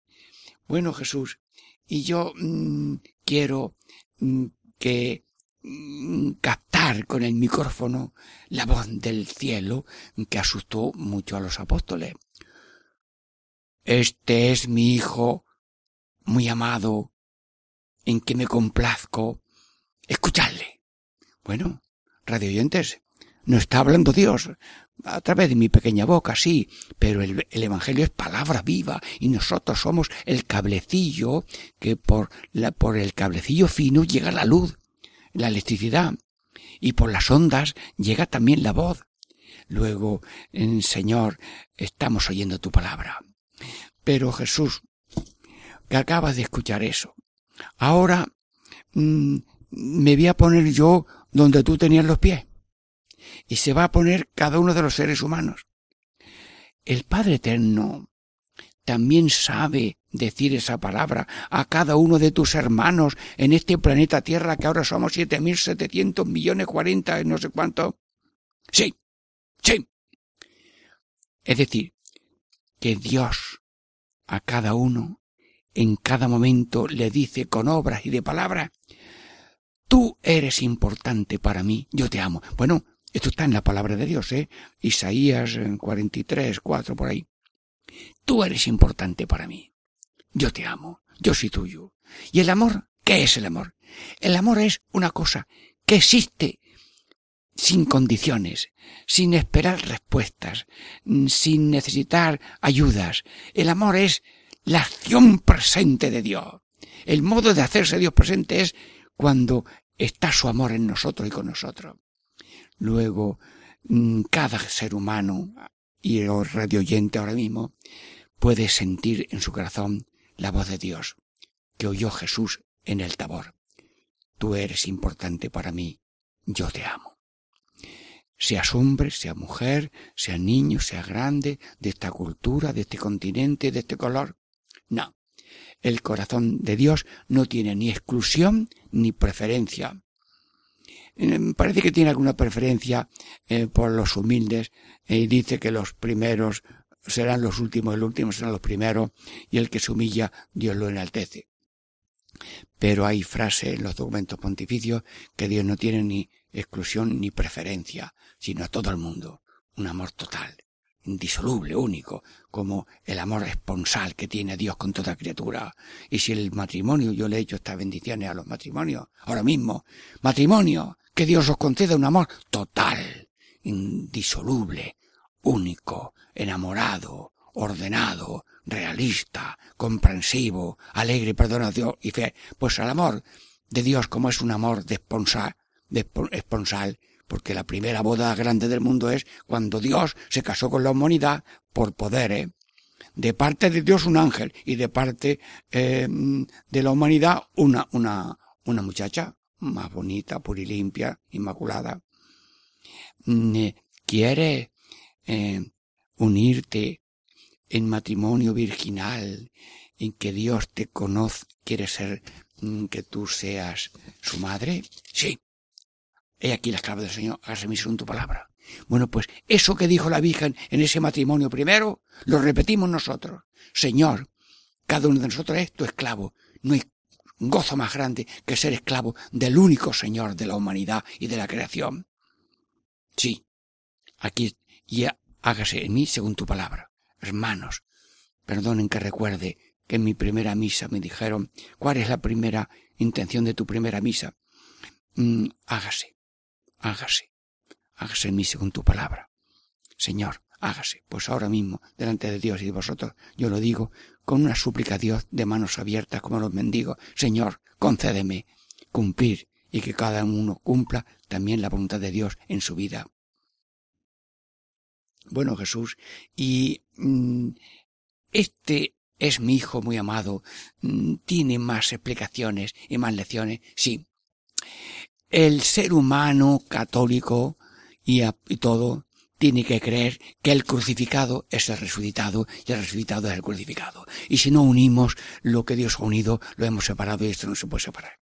Bueno, Jesús, y yo mm, quiero mm, que mm, captar con el micrófono la voz del cielo que asustó mucho a los apóstoles. Este es mi hijo muy amado, en que me complazco. Escuchadle. Bueno, radio oyentes, no está hablando Dios a través de mi pequeña boca, sí, pero el, el Evangelio es palabra viva y nosotros somos el cablecillo que por, la, por el cablecillo fino llega la luz, la electricidad y por las ondas llega también la voz. Luego, Señor, estamos oyendo tu palabra. Pero Jesús, que acabas de escuchar eso, ahora mm, me voy a poner yo donde tú tenías los pies. Y se va a poner cada uno de los seres humanos. El Padre Eterno también sabe decir esa palabra a cada uno de tus hermanos en este planeta Tierra que ahora somos siete mil setecientos millones cuarenta no sé cuánto. Sí, sí. Es decir, que Dios a cada uno en cada momento le dice con obras y de palabras, tú eres importante para mí, yo te amo. Bueno, esto está en la palabra de Dios, ¿eh? Isaías eh, 43, 4 por ahí. Tú eres importante para mí. Yo te amo, yo soy tuyo. ¿Y el amor? ¿Qué es el amor? El amor es una cosa que existe sin condiciones, sin esperar respuestas, mm, sin necesitar ayudas. El amor es la acción presente de Dios. El modo de hacerse Dios presente es cuando está su amor en nosotros y con nosotros. Luego, mm, cada ser humano y el radio ahora mismo puede sentir en su corazón la voz de Dios que oyó Jesús en el tabor. Tú eres importante para mí, yo te amo. Seas hombre, sea mujer, sea niño, sea grande, de esta cultura, de este continente, de este color. No. El corazón de Dios no tiene ni exclusión ni preferencia. Eh, parece que tiene alguna preferencia eh, por los humildes eh, y dice que los primeros serán los últimos, el último serán los primeros y el que se humilla Dios lo enaltece. Pero hay frase en los documentos pontificios que Dios no tiene ni exclusión ni preferencia, sino a todo el mundo. Un amor total, indisoluble, único, como el amor esponsal que tiene Dios con toda criatura. Y si el matrimonio, yo le he hecho estas bendiciones a los matrimonios, ahora mismo, matrimonio, que Dios os conceda un amor total, indisoluble, único, enamorado, ordenado, realista, comprensivo, alegre, perdonado y fe. Pues el amor de Dios, como es un amor de esponsal, de esponsal, porque la primera boda grande del mundo es cuando Dios se casó con la humanidad por poder, ¿eh? de parte de Dios un ángel y de parte eh, de la humanidad una, una, una muchacha más bonita, purilimpia, inmaculada. Mm, eh, quiere eh, unirte en matrimonio virginal, en que Dios te conoce, quiere ser mm, que tú seas su madre? Sí. He aquí la clave del Señor, hágase mi según tu palabra. Bueno, pues eso que dijo la Virgen en ese matrimonio primero, lo repetimos nosotros. Señor, cada uno de nosotros es tu esclavo. No hay gozo más grande que ser esclavo del único Señor de la humanidad y de la creación. Sí, aquí y hágase en mí según tu palabra. Hermanos, perdonen que recuerde que en mi primera misa me dijeron, ¿cuál es la primera intención de tu primera misa? Mm, hágase, hágase, hágase en mí según tu palabra. Señor, hágase. Pues ahora mismo, delante de Dios y de vosotros, yo lo digo con una súplica a Dios de manos abiertas como los mendigos. Señor, concédeme cumplir y que cada uno cumpla también la voluntad de Dios en su vida. Bueno, Jesús, y mm, este es mi hijo muy amado, mm, tiene más explicaciones y más lecciones. Sí, el ser humano católico y, y todo tiene que creer que el crucificado es el resucitado y el resucitado es el crucificado. Y si no unimos lo que Dios ha unido, lo hemos separado y esto no se puede separar.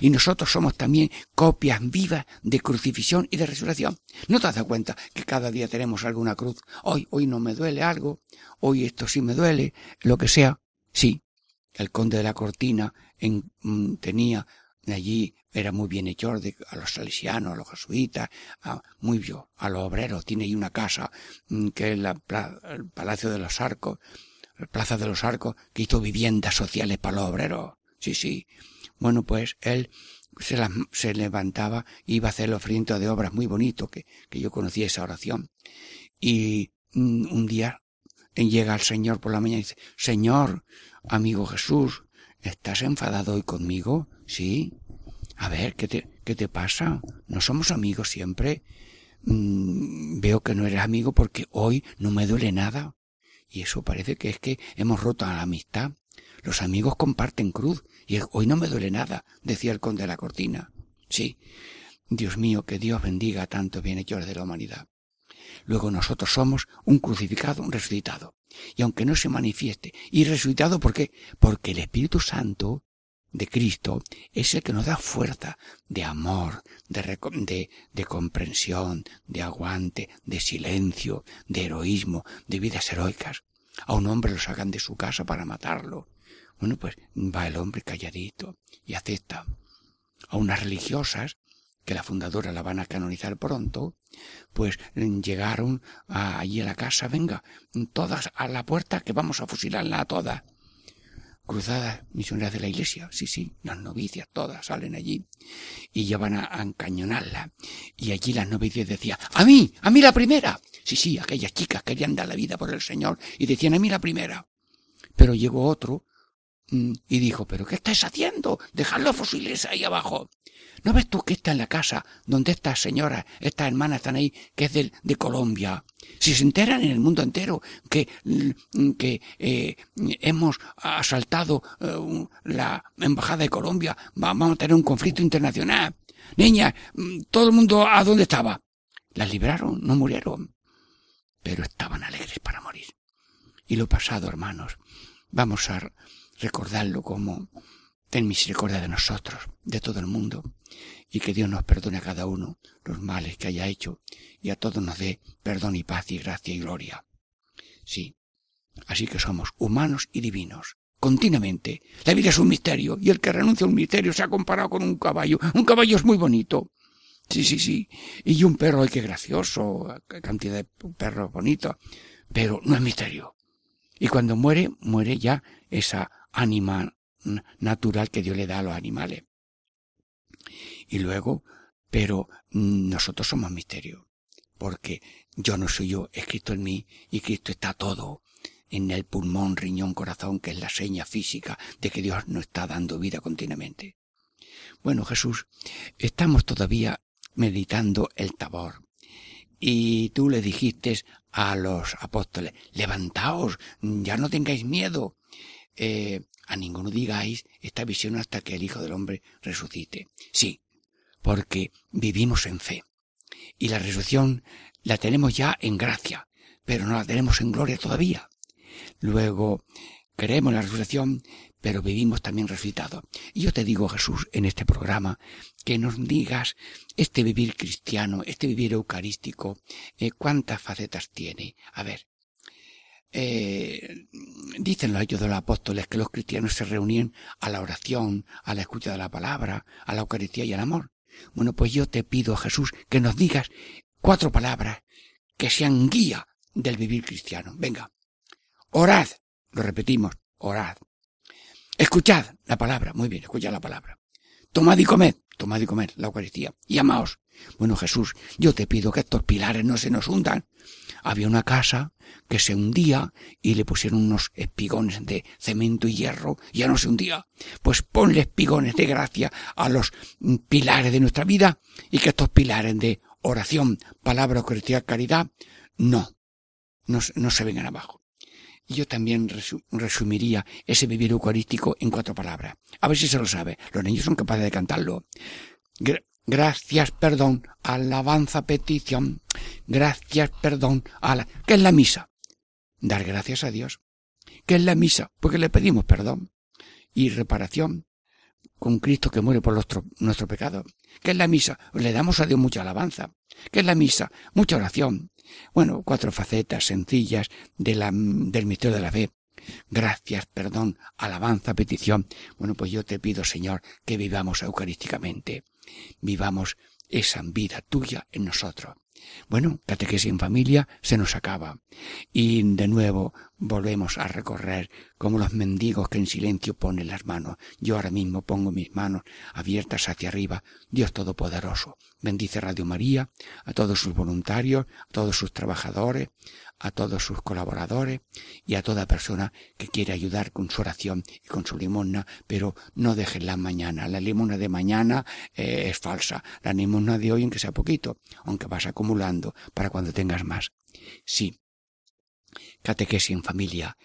Y nosotros somos también copias vivas de crucifixión y de resurrección. ¿No te das cuenta que cada día tenemos alguna cruz? Hoy, hoy no me duele algo, hoy esto sí me duele, lo que sea. Sí, el conde de la cortina mm, tenía allí, era muy bienhechor de, a los salesianos, a los jesuitas, muy bien, a los obreros. Tiene ahí una casa mm, que es la, el Palacio de los Arcos, la Plaza de los Arcos, que hizo viviendas sociales para los obreros. Sí, sí. Bueno, pues él se, la, se levantaba, iba a hacer el ofrimiento de obras muy bonito, que, que yo conocía esa oración. Y mm, un día llega el Señor por la mañana y dice, Señor, amigo Jesús, ¿estás enfadado hoy conmigo? Sí. A ver, ¿qué te, qué te pasa? ¿No somos amigos siempre? Mm, veo que no eres amigo porque hoy no me duele nada. Y eso parece que es que hemos roto la amistad. Los amigos comparten cruz y hoy no me duele nada, decía el conde de la cortina. Sí. Dios mío, que Dios bendiga a tantos bienhechores de la humanidad. Luego nosotros somos un crucificado, un resucitado. Y aunque no se manifieste, y resucitado, ¿por qué? Porque el Espíritu Santo de Cristo es el que nos da fuerza de amor, de, de, de, comprensión, de aguante, de silencio, de heroísmo, de vidas heroicas. A un hombre lo sacan de su casa para matarlo. Bueno, pues va el hombre calladito y acepta. A unas religiosas, que la fundadora la van a canonizar pronto, pues llegaron allí a la casa, venga, todas a la puerta que vamos a fusilarla a todas. Cruzadas misioneras de la iglesia, sí, sí, las novicias todas salen allí y ya van a, encañonarla. Y allí las novicias decían, a mí, a mí la primera. Sí, sí, aquellas chicas querían dar la vida por el Señor y decían, a mí la primera. Pero llegó otro y dijo, pero ¿qué estáis haciendo? Dejad los fusiles ahí abajo. ¿No ves tú que está en la casa donde estas señoras, estas hermanas están ahí, que es del- de, Colombia? Si se enteran en el mundo entero que, mm, que eh, hemos asaltado eh, la embajada de Colombia, vamos a tener un conflicto internacional. Niña, mm, todo el mundo a dónde estaba. Las libraron, no murieron, pero estaban alegres para morir. Y lo pasado, hermanos, vamos a recordarlo como ten misericordia de nosotros, de todo el mundo, y que Dios nos perdone a cada uno los males que haya hecho, y a todos nos dé perdón y paz y gracia y gloria. Sí, así que somos humanos y divinos, continuamente. La vida es un misterio, y el que renuncia a un misterio se ha comparado con un caballo. Un caballo es muy bonito. Sí, sí, sí. Y un perro, ay, qué gracioso, cantidad de perros bonitos. Pero no es misterio. Y cuando muere, muere ya esa ánima natural que Dios le da a los animales. Y luego, pero nosotros somos misterio, porque yo no soy yo, es Cristo en mí y Cristo está todo en el pulmón, riñón, corazón, que es la seña física de que Dios nos está dando vida continuamente. Bueno, Jesús, estamos todavía meditando el tabor. Y tú le dijiste a los apóstoles, levantaos, ya no tengáis miedo. Eh, a ninguno digáis esta visión hasta que el Hijo del Hombre resucite. Sí, porque vivimos en fe. Y la resurrección la tenemos ya en gracia, pero no la tenemos en gloria todavía. Luego, creemos en la resurrección, pero vivimos también resucitados. Y yo te digo, Jesús, en este programa, que nos digas este vivir cristiano, este vivir eucarístico, eh, cuántas facetas tiene. A ver, eh, dicen los hechos de los apóstoles que los cristianos se reunían a la oración, a la escucha de la palabra, a la Eucaristía y al amor. Bueno, pues yo te pido, Jesús, que nos digas cuatro palabras que sean guía del vivir cristiano. Venga. Orad. Lo repetimos. Orad. Escuchad la palabra. Muy bien, escuchad la palabra. Tomad y comed. Tomad y comed la Eucaristía. Y amaos. Bueno, Jesús, yo te pido que estos pilares no se nos hundan. Había una casa que se hundía y le pusieron unos espigones de cemento y hierro y ya no se hundía. Pues ponle espigones de gracia a los pilares de nuestra vida y que estos pilares de oración, palabra, Eucaristía, caridad, no, no, se- no se vengan abajo. Yo también resu- resumiría ese vivir eucarístico en cuatro palabras. A ver si se lo sabe. Los niños son capaces de cantarlo. Gra- gracias, perdón, alabanza, petición. Gracias, perdón, a la... ¿Qué es la misa? Dar gracias a Dios. ¿Qué es la misa? Porque le pedimos perdón y reparación con Cristo que muere por nuestro, pecado. ¿Qué es la misa? Le damos a Dios mucha alabanza. ¿Qué es la misa? Mucha oración. Bueno, cuatro facetas sencillas de la, del misterio de la fe. Gracias, perdón, alabanza, petición. Bueno, pues yo te pido, Señor, que vivamos eucarísticamente. Vivamos esa vida tuya en nosotros. Bueno, catequesis en familia se nos acaba. Y de nuevo volvemos a recorrer como los mendigos que en silencio ponen las manos. Yo ahora mismo pongo mis manos abiertas hacia arriba. Dios Todopoderoso, bendice Radio María, a todos sus voluntarios, a todos sus trabajadores, a todos sus colaboradores y a toda persona que quiere ayudar con su oración y con su limosna, pero no dejen la mañana. La limosna de mañana eh, es falsa. La limosna de hoy, aunque sea poquito, aunque vas acumulando para cuando tengas más. Sí. Catequesis en familia.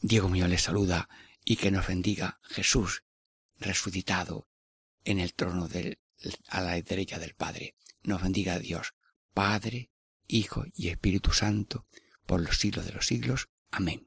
Diego mío les saluda y que nos bendiga Jesús resucitado en el trono del, a la derecha del Padre. Nos bendiga Dios, Padre, Hijo y Espíritu Santo, por los siglos de los siglos. Amén.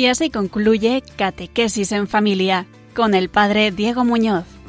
Y así concluye Catequesis en Familia con el Padre Diego Muñoz.